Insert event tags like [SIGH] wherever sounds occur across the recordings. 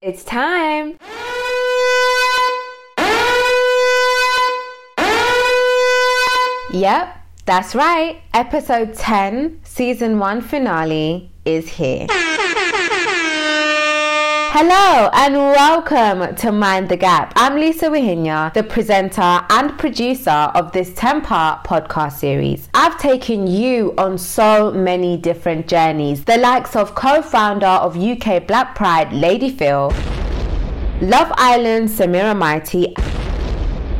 It's time. Yep, that's right. Episode 10, season 1 finale is here. Hello and welcome to Mind the Gap. I'm Lisa Wahinya, the presenter and producer of this 10 part podcast series. I've taken you on so many different journeys, the likes of co founder of UK Black Pride, Lady Phyll, Love Island, Samira Mighty,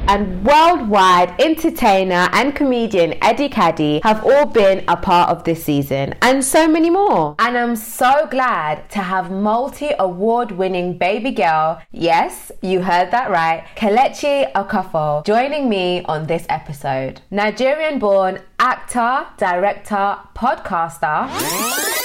and worldwide entertainer and comedian Eddie Kadi have all been a part of this season, and so many more. And I'm so glad to have multi award winning baby girl, yes, you heard that right, Kelechi Okafor, joining me on this episode. Nigerian born actor, director, podcaster.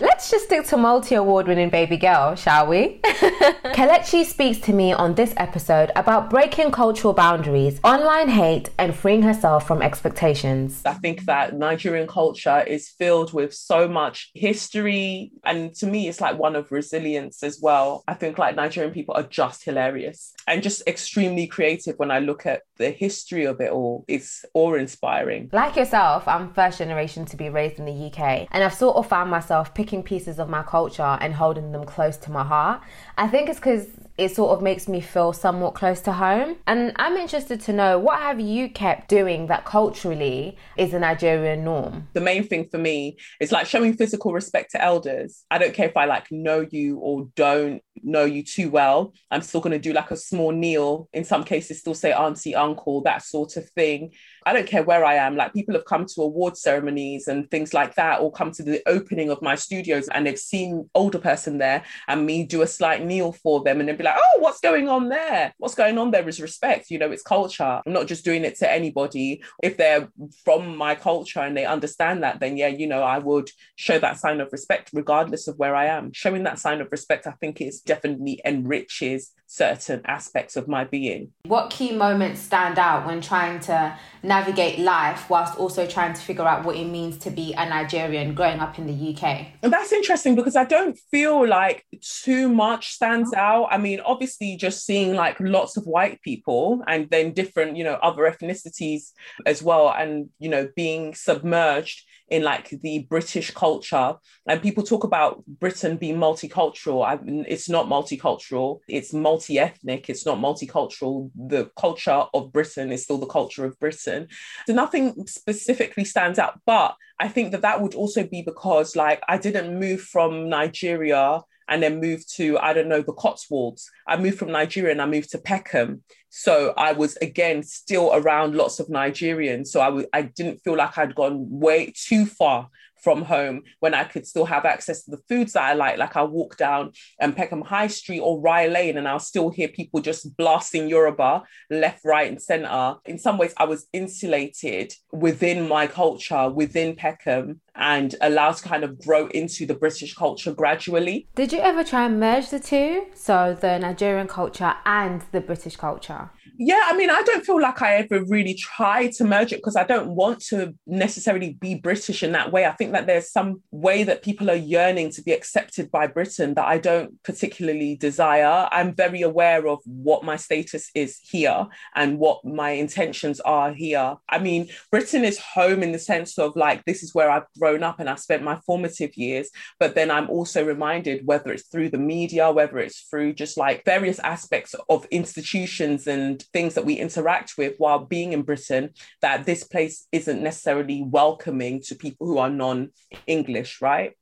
Let's just stick to multi award winning baby girl, shall we? [LAUGHS] Kelechi speaks to me on this episode about breaking cultural boundaries, online hate, and freeing herself from expectations. I think that Nigerian culture is filled with so much history. And to me, it's like one of resilience as well. I think like Nigerian people are just hilarious and just extremely creative when I look at the history of it all. It's awe inspiring. Like yourself, I'm first generation to be raised in the UK, and I've sort of found myself picking pieces of my culture and holding them close to my heart. I think it's because it sort of makes me feel somewhat close to home. And I'm interested to know what have you kept doing that culturally is a Nigerian norm? The main thing for me is like showing physical respect to elders. I don't care if I like know you or don't know you too well. I'm still going to do like a small kneel. In some cases, still say auntie, uncle, that sort of thing. I don't care where I am. Like people have come to award ceremonies and things like that, or come to the opening of my studios and they've seen older person there and me do a slight kneel for them and then be like, oh, what's going on there? What's going on there is respect. You know, it's culture. I'm not just doing it to anybody. If they're from my culture and they understand that, then yeah, you know, I would show that sign of respect regardless of where I am. Showing that sign of respect, I think, is definitely enriches certain aspects of my being. What key moments stand out when trying to navigate life whilst also trying to figure out what it means to be a Nigerian growing up in the UK? And that's interesting because I don't feel like too much stands oh. out. I mean, obviously, just seeing like lots of white people and then different, you know, other ethnicities as well, and, you know, being submerged in like the British culture. And people talk about Britain being multicultural. I it's not multicultural, it's multi ethnic, it's not multicultural. The culture of Britain is still the culture of Britain. So nothing specifically stands out. But I think that that would also be because like I didn't move from Nigeria and then moved to, I don't know, the Cotswolds. I moved from Nigeria and I moved to Peckham. So I was again still around lots of Nigerians. So I w- I didn't feel like I'd gone way too far from home when I could still have access to the foods that I like. Like I walk down um, Peckham High Street or Rye Lane and I'll still hear people just blasting Yoruba left, right, and center. In some ways, I was insulated within my culture, within Peckham, and allowed to kind of grow into the British culture gradually. Did you ever try and merge the two? So the Nigerian culture and the British culture? Yeah, I mean, I don't feel like I ever really tried to merge it because I don't want to necessarily be British in that way. I think that there's some way that people are yearning to be accepted by Britain that I don't particularly desire. I'm very aware of what my status is here and what my intentions are here. I mean, Britain is home in the sense of like, this is where I've grown up and I've spent my formative years. But then I'm also reminded, whether it's through the media, whether it's through just like various aspects of institutions and things that we interact with while being in Britain that this place isn't necessarily welcoming to people who are non English, right?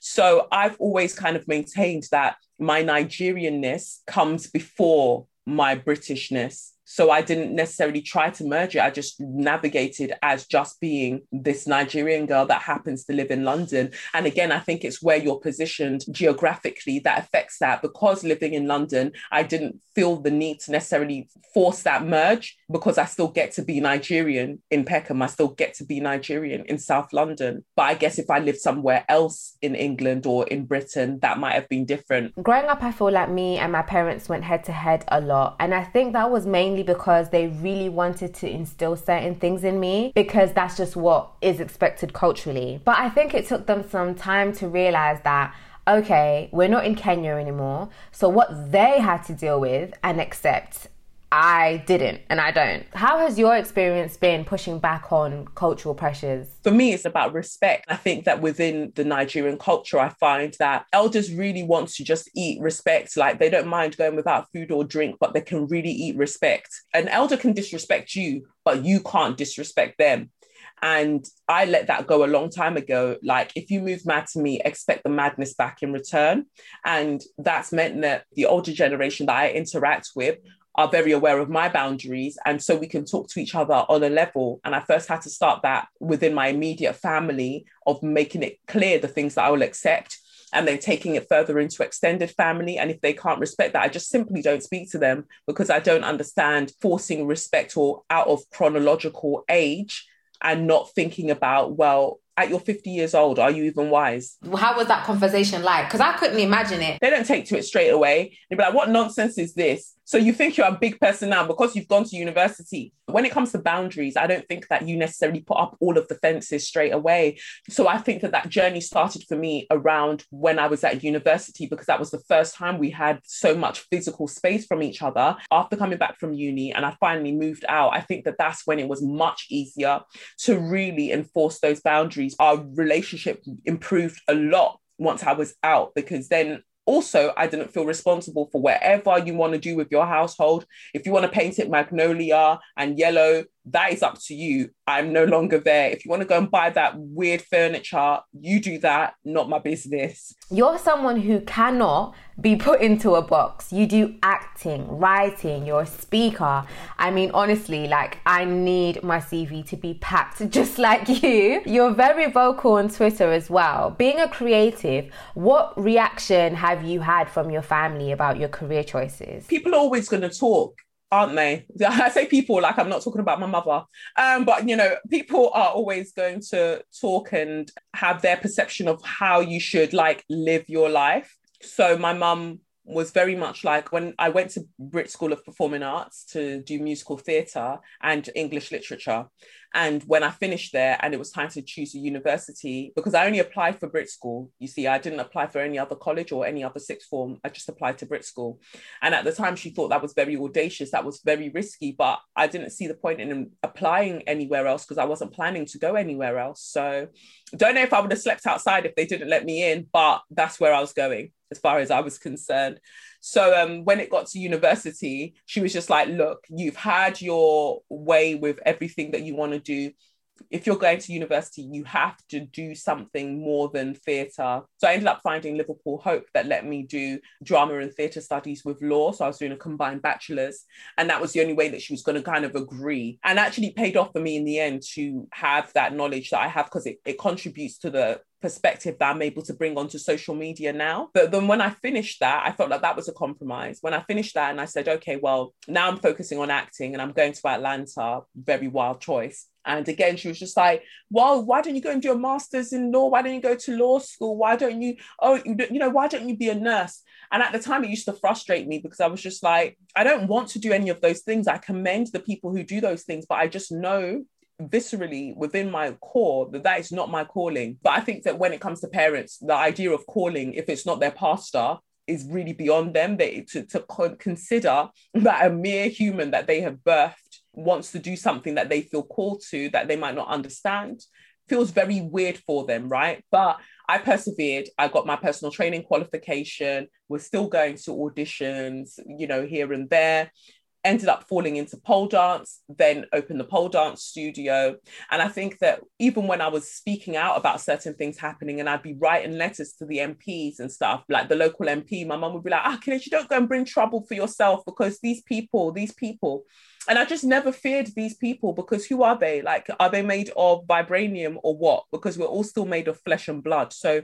So I've always kind of maintained that my Nigerianness comes before my Britishness so I didn't necessarily try to merge it. I just navigated as just being this Nigerian girl that happens to live in London. And again, I think it's where you're positioned geographically that affects that. Because living in London, I didn't feel the need to necessarily force that merge because I still get to be Nigerian in Peckham. I still get to be Nigerian in South London. But I guess if I lived somewhere else in England or in Britain, that might have been different. Growing up, I feel like me and my parents went head to head a lot. And I think that was mainly mainly because they really wanted to instill certain things in me because that's just what is expected culturally. But I think it took them some time to realize that okay, we're not in Kenya anymore. So what they had to deal with and accept I didn't and I don't. How has your experience been pushing back on cultural pressures? For me, it's about respect. I think that within the Nigerian culture, I find that elders really want to just eat respect. Like they don't mind going without food or drink, but they can really eat respect. An elder can disrespect you, but you can't disrespect them. And I let that go a long time ago. Like, if you move mad to me, expect the madness back in return. And that's meant that the older generation that I interact with are very aware of my boundaries. And so we can talk to each other on a level. And I first had to start that within my immediate family of making it clear the things that I will accept and then taking it further into extended family. And if they can't respect that, I just simply don't speak to them because I don't understand forcing respect or out of chronological age and not thinking about, well, at your 50 years old, are you even wise? How was that conversation like? Because I couldn't imagine it. They don't take to it straight away. They'd be like, what nonsense is this? So you think you're a big person now because you've gone to university. When it comes to boundaries, I don't think that you necessarily put up all of the fences straight away. So I think that that journey started for me around when I was at university because that was the first time we had so much physical space from each other. After coming back from uni and I finally moved out, I think that that's when it was much easier to really enforce those boundaries. Our relationship improved a lot once I was out because then also i didn't feel responsible for whatever you want to do with your household. If you want to paint it magnolia and yellow that is up to you. I'm no longer there. If you want to go and buy that weird furniture, you do that, not my business. You're someone who cannot be put into a box. You do acting, writing, you're a speaker. I mean, honestly, like, I need my CV to be packed [LAUGHS] just like you. You're very vocal on Twitter as well. Being a creative, what reaction have you had from your family about your career choices? People are always going to talk aren't they? [LAUGHS] I say people like I'm not talking about my mother. Um, but you know, people are always going to talk and have their perception of how you should like live your life. So my mum was very much like when I went to Brit School of Performing Arts to do musical theatre and English literature. And when I finished there and it was time to choose a university, because I only applied for Brit School, you see, I didn't apply for any other college or any other sixth form. I just applied to Brit School. And at the time, she thought that was very audacious, that was very risky, but I didn't see the point in applying anywhere else because I wasn't planning to go anywhere else. So don't know if I would have slept outside if they didn't let me in, but that's where I was going as far as I was concerned. So um, when it got to university, she was just like, look, you've had your way with everything that you want to do if you're going to university, you have to do something more than theatre. So I ended up finding Liverpool Hope that let me do drama and theatre studies with law. So I was doing a combined bachelor's, and that was the only way that she was going to kind of agree. And actually paid off for me in the end to have that knowledge that I have because it, it contributes to the perspective that I'm able to bring onto social media now. But then when I finished that, I felt like that was a compromise. When I finished that and I said, okay, well, now I'm focusing on acting and I'm going to Atlanta, very wild choice. And again, she was just like, well, why don't you go and do a master's in law? Why don't you go to law school? Why don't you, oh, you, know, why don't you be a nurse? And at the time, it used to frustrate me because I was just like, I don't want to do any of those things. I commend the people who do those things, but I just know viscerally within my core that that is not my calling. But I think that when it comes to parents, the idea of calling, if it's not their pastor, is really beyond them. They to, to consider that a mere human that they have birthed wants to do something that they feel called to that they might not understand feels very weird for them, right? But I persevered. I got my personal training qualification. We're still going to auditions, you know, here and there ended up falling into pole dance, then opened the pole dance studio. And I think that even when I was speaking out about certain things happening and I'd be writing letters to the MPs and stuff, like the local MP, my mum would be like, ah, you don't go and bring trouble for yourself because these people, these people. And I just never feared these people because who are they? Like, are they made of vibranium or what? Because we're all still made of flesh and blood. So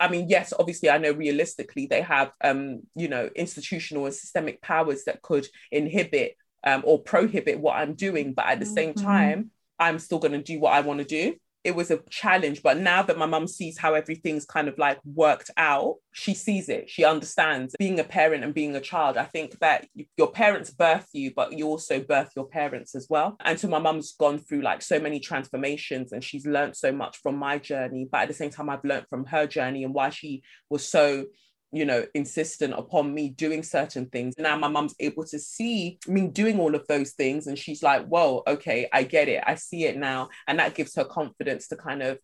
I mean, yes, obviously, I know realistically they have, um, you know, institutional and systemic powers that could inhibit um, or prohibit what I'm doing, but at the mm-hmm. same time, I'm still going to do what I want to do. It was a challenge. But now that my mum sees how everything's kind of like worked out, she sees it. She understands being a parent and being a child. I think that your parents birth you, but you also birth your parents as well. And so my mum's gone through like so many transformations and she's learned so much from my journey. But at the same time, I've learned from her journey and why she was so you know, insistent upon me doing certain things. Now my mum's able to see me doing all of those things. And she's like, whoa, okay, I get it. I see it now. And that gives her confidence to kind of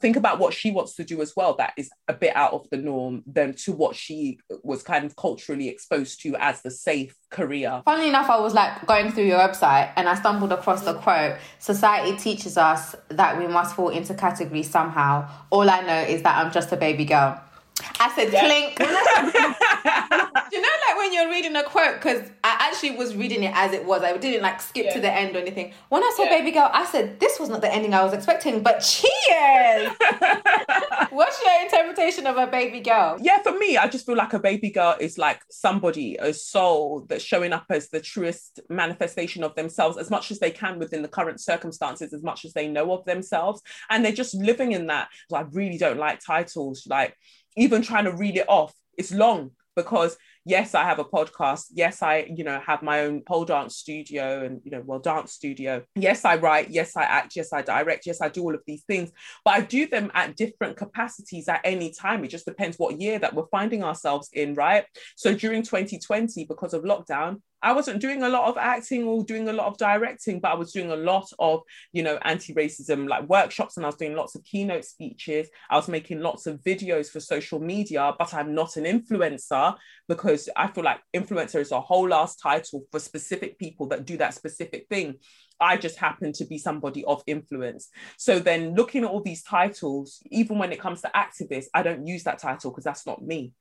think about what she wants to do as well that is a bit out of the norm than to what she was kind of culturally exposed to as the safe career. Funnily enough, I was like going through your website and I stumbled across the mm. quote Society teaches us that we must fall into categories somehow. All I know is that I'm just a baby girl. I said yeah. clink. [LAUGHS] you know, like when you're reading a quote, because I actually was reading it as it was. I didn't like skip yeah. to the end or anything. When I saw yeah. Baby Girl, I said, this was not the ending I was expecting, but cheers! [LAUGHS] What's your interpretation of a baby girl? Yeah, for me, I just feel like a baby girl is like somebody, a soul that's showing up as the truest manifestation of themselves as much as they can within the current circumstances, as much as they know of themselves. And they're just living in that. So I really don't like titles like even trying to read it off, it's long because yes, I have a podcast. Yes, I, you know, have my own pole dance studio and, you know, well, dance studio. Yes, I write. Yes, I act. Yes, I direct. Yes, I do all of these things. But I do them at different capacities at any time. It just depends what year that we're finding ourselves in, right? So during 2020, because of lockdown, I wasn't doing a lot of acting or doing a lot of directing, but I was doing a lot of, you know, anti-racism like workshops and I was doing lots of keynote speeches. I was making lots of videos for social media, but I'm not an influencer because I feel like influencer is a whole last title for specific people that do that specific thing. I just happen to be somebody of influence. So then looking at all these titles, even when it comes to activists, I don't use that title because that's not me.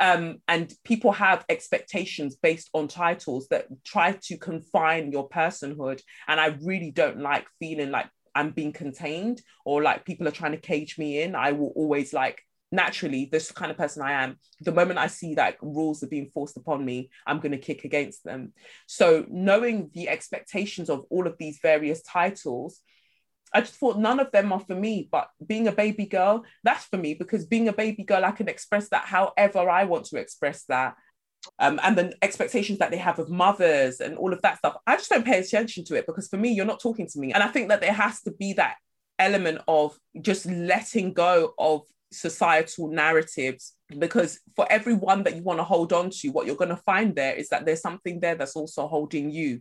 Um, and people have expectations based on titles that try to confine your personhood. And I really don't like feeling like I'm being contained or like people are trying to cage me in. I will always like naturally this kind of person i am the moment i see that rules are being forced upon me i'm going to kick against them so knowing the expectations of all of these various titles I just thought none of them are for me, but being a baby girl, that's for me because being a baby girl, I can express that however I want to express that. Um, and the expectations that they have of mothers and all of that stuff, I just don't pay attention to it because for me, you're not talking to me. And I think that there has to be that element of just letting go of societal narratives because for everyone that you want to hold on to what you're going to find there is that there's something there that's also holding you.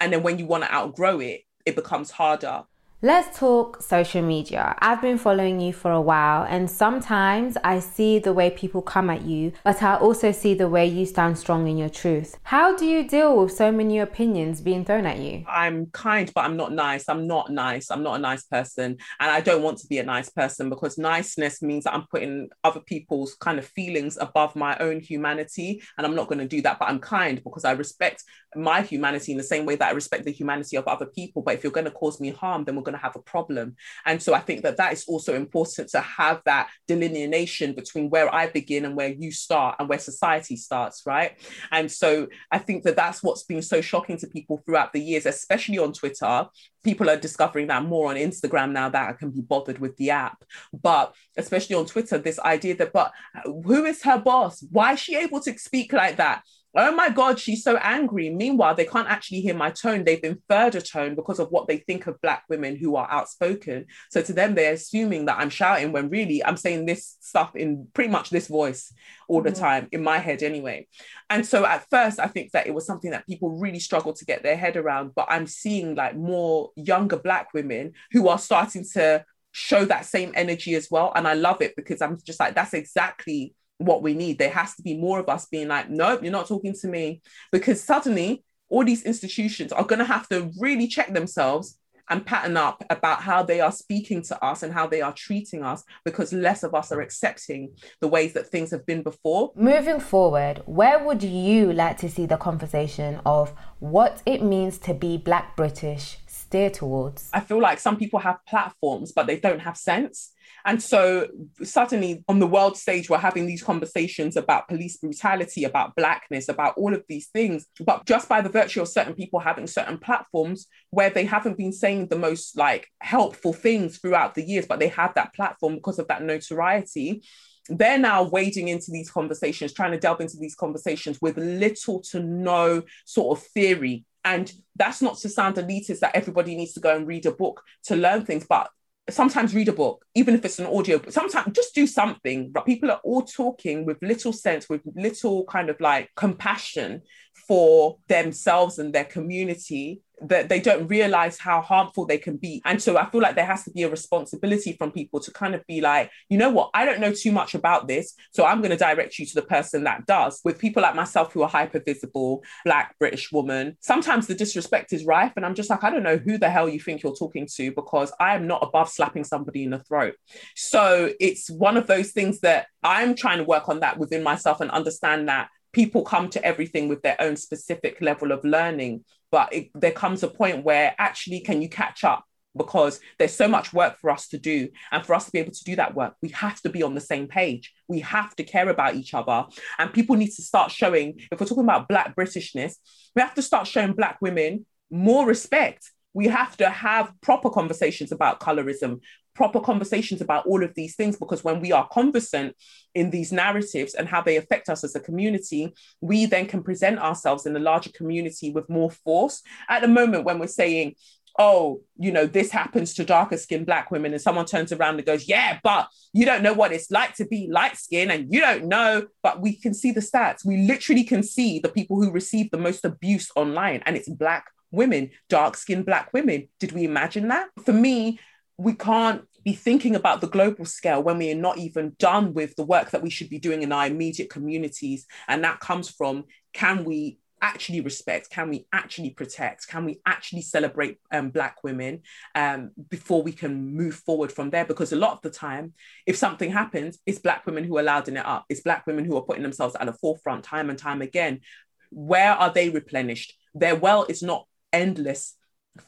And then when you want to outgrow it it becomes harder Let's talk social media. I've been following you for a while, and sometimes I see the way people come at you, but I also see the way you stand strong in your truth. How do you deal with so many opinions being thrown at you? I'm kind, but I'm not nice. I'm not nice. I'm not a nice person, and I don't want to be a nice person because niceness means that I'm putting other people's kind of feelings above my own humanity, and I'm not going to do that. But I'm kind because I respect my humanity in the same way that I respect the humanity of other people. But if you're going to cause me harm, then we're going going to have a problem. And so I think that that is also important to have that delineation between where I begin and where you start and where society starts, right? And so I think that that's what's been so shocking to people throughout the years, especially on Twitter. People are discovering that more on Instagram now that I can be bothered with the app. But especially on Twitter, this idea that, but who is her boss? Why is she able to speak like that? Oh my God, she's so angry. Meanwhile, they can't actually hear my tone. They've inferred a tone because of what they think of Black women who are outspoken. So to them, they're assuming that I'm shouting when really I'm saying this stuff in pretty much this voice all the mm-hmm. time, in my head anyway. And so at first, I think that it was something that people really struggled to get their head around. But I'm seeing like more younger Black women who are starting to show that same energy as well. And I love it because I'm just like, that's exactly what we need. There has to be more of us being like, nope, you're not talking to me. Because suddenly all these institutions are going to have to really check themselves and pattern up about how they are speaking to us and how they are treating us because less of us are accepting the ways that things have been before. Moving forward, where would you like to see the conversation of what it means to be Black British steer towards? I feel like some people have platforms, but they don't have sense. And so suddenly on the world stage, we're having these conversations about police brutality, about blackness, about all of these things. But just by the virtue of certain people having certain platforms where they haven't been saying the most like helpful things throughout the years, but they have that platform because of that notoriety they're now wading into these conversations, trying to delve into these conversations with little to no sort of theory. And that's not to sound elitist that everybody needs to go and read a book to learn things, but sometimes read a book, even if it's an audio, but sometimes just do something. But people are all talking with little sense, with little kind of like compassion for themselves and their community that they don't realize how harmful they can be. And so I feel like there has to be a responsibility from people to kind of be like, you know what, I don't know too much about this. So I'm going to direct you to the person that does. With people like myself who are hyper visible, Black British woman, sometimes the disrespect is rife. And I'm just like, I don't know who the hell you think you're talking to because I am not above slapping somebody in the throat. So it's one of those things that I'm trying to work on that within myself and understand that people come to everything with their own specific level of learning but it, there comes a point where actually can you catch up? Because there's so much work for us to do and for us to be able to do that work we have to be on the same page. We have to care about each other and people need to start showing if we're talking about black britishness we have to start showing black women more respect. We have to have proper conversations about colorism proper conversations about all of these things because when we are conversant in these narratives and how they affect us as a community, we then can present ourselves in the larger community with more force. At the moment, when we're saying, oh, you know, this happens to darker skinned black women, and someone turns around and goes, yeah, but you don't know what it's like to be light skinned and you don't know, but we can see the stats. We literally can see the people who receive the most abuse online, and it's black women, dark skinned black women. Did we imagine that? For me, we can't be thinking about the global scale when we are not even done with the work that we should be doing in our immediate communities. And that comes from can we actually respect? Can we actually protect? Can we actually celebrate um, Black women um, before we can move forward from there? Because a lot of the time, if something happens, it's Black women who are louding it up. It's Black women who are putting themselves at the forefront time and time again. Where are they replenished? Their well is not endless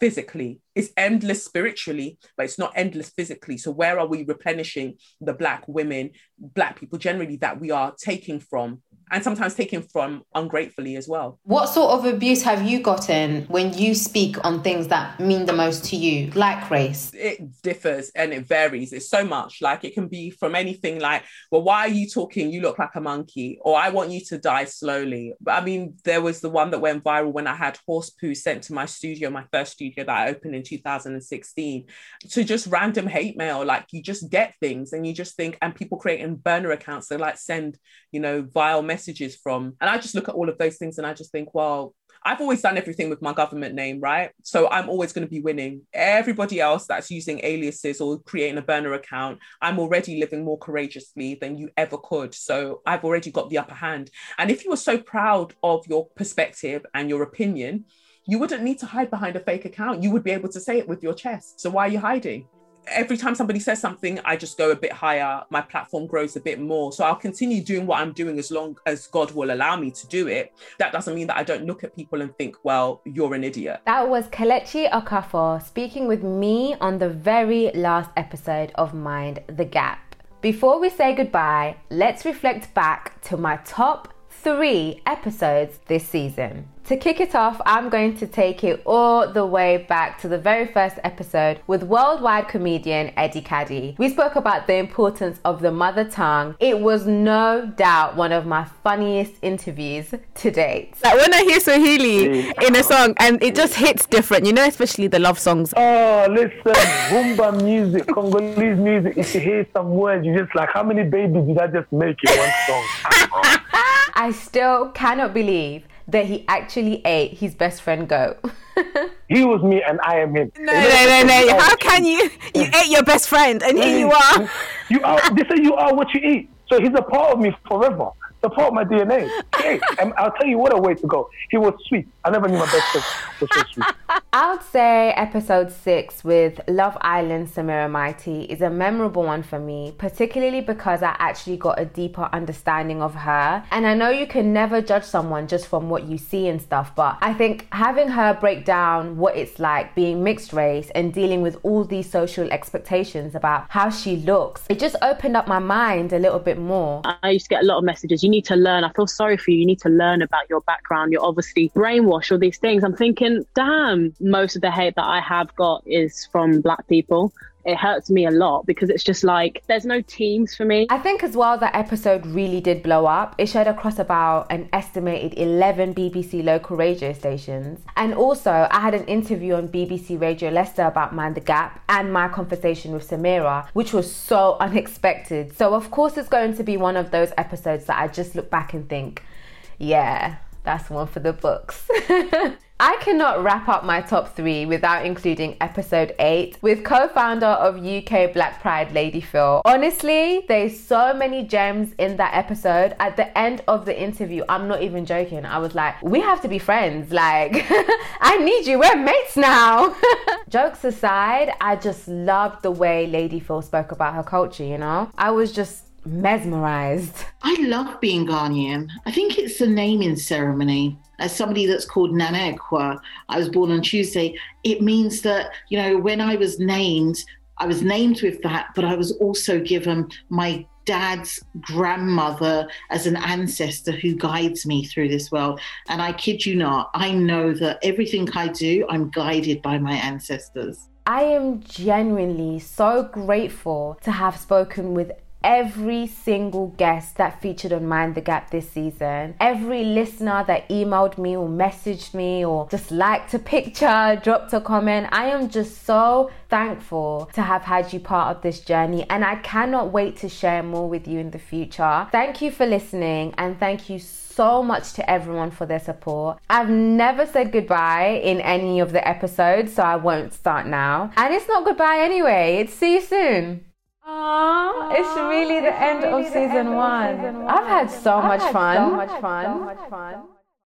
physically. It's endless spiritually but it's not endless physically. So where are we replenishing the black women black people generally that we are taking from and sometimes taken from ungratefully as well. What sort of abuse have you gotten when you speak on things that mean the most to you, like race? It differs and it varies. It's so much. Like it can be from anything like, well, why are you talking? You look like a monkey, or I want you to die slowly. But I mean, there was the one that went viral when I had horse poo sent to my studio, my first studio that I opened in 2016, to just random hate mail. Like you just get things and you just think, and people creating burner accounts, they like send, you know, vile messages messages from. And I just look at all of those things and I just think, well, I've always done everything with my government name, right? So I'm always going to be winning. Everybody else that's using aliases or creating a burner account, I'm already living more courageously than you ever could. So I've already got the upper hand. And if you were so proud of your perspective and your opinion, you wouldn't need to hide behind a fake account. You would be able to say it with your chest. So why are you hiding? Every time somebody says something, I just go a bit higher. My platform grows a bit more. So I'll continue doing what I'm doing as long as God will allow me to do it. That doesn't mean that I don't look at people and think, well, you're an idiot. That was Kelechi Okafor speaking with me on the very last episode of Mind the Gap. Before we say goodbye, let's reflect back to my top three episodes this season. To kick it off, I'm going to take it all the way back to the very first episode with worldwide comedian Eddie Kadi. We spoke about the importance of the mother tongue. It was no doubt one of my funniest interviews to date. Like when I hear Swahili in a song and it just hits different, you know, especially the love songs. Oh, listen, Boomba music, Congolese music. If you hear some words, you just like, how many babies did I just make in one song? [LAUGHS] I still cannot believe that he actually ate his best friend goat. [LAUGHS] he was me and I am him. No, no, no, no. How can you? You ate your best friend and here you are. You are. They say you are what you eat. So he's a part of me forever. The part of my DNA. Hey, [LAUGHS] and I'll tell you what a way to go. He was sweet. I never knew my best friend was so sweet. [LAUGHS] I would say episode six with Love Island Samira Mighty is a memorable one for me, particularly because I actually got a deeper understanding of her. And I know you can never judge someone just from what you see and stuff, but I think having her break down what it's like being mixed race and dealing with all these social expectations about how she looks, it just opened up my mind a little bit more. I used to get a lot of messages. You need to learn. I feel sorry for you. You need to learn about your background. You're obviously brainwashed, all these things. I'm thinking, damn, most of the hate that I have got is from black people it hurts me a lot because it's just like there's no teams for me. I think as well that episode really did blow up. It shared across about an estimated 11 BBC local radio stations. And also, I had an interview on BBC Radio Leicester about Mind the Gap and my conversation with Samira, which was so [LAUGHS] unexpected. So, of course, it's going to be one of those episodes that I just look back and think, yeah, that's one for the books. [LAUGHS] I cannot wrap up my top three without including episode 8 with co founder of UK Black Pride Lady Phyll. Honestly, there's so many gems in that episode. At the end of the interview, I'm not even joking. I was like, we have to be friends. Like, [LAUGHS] I need you. We're mates now. [LAUGHS] Jokes aside, I just loved the way Lady Phyll spoke about her culture, you know? I was just mesmerized. I love being Ghanaian. I think it's the naming ceremony. As somebody that's called Nana Akua, I was born on Tuesday. It means that, you know, when I was named, I was named with that, but I was also given my dad's grandmother as an ancestor who guides me through this world. And I kid you not, I know that everything I do, I'm guided by my ancestors. I am genuinely so grateful to have spoken with every single guest that featured on Mind the Gap this season, every listener that emailed me or messaged me or just liked a picture, dropped a comment. I am just so thankful to have had you part of this journey and I cannot wait to share more with you in the future. Thank you for listening and thank you so much to everyone for their support. I've never said goodbye in any of the episodes, so I won't start now. And it's not goodbye anyway, it's see you soon. Aww, it's really the, it's end, really of, season end of season one. I've had so, I've much, had fun. so much fun. So much fun.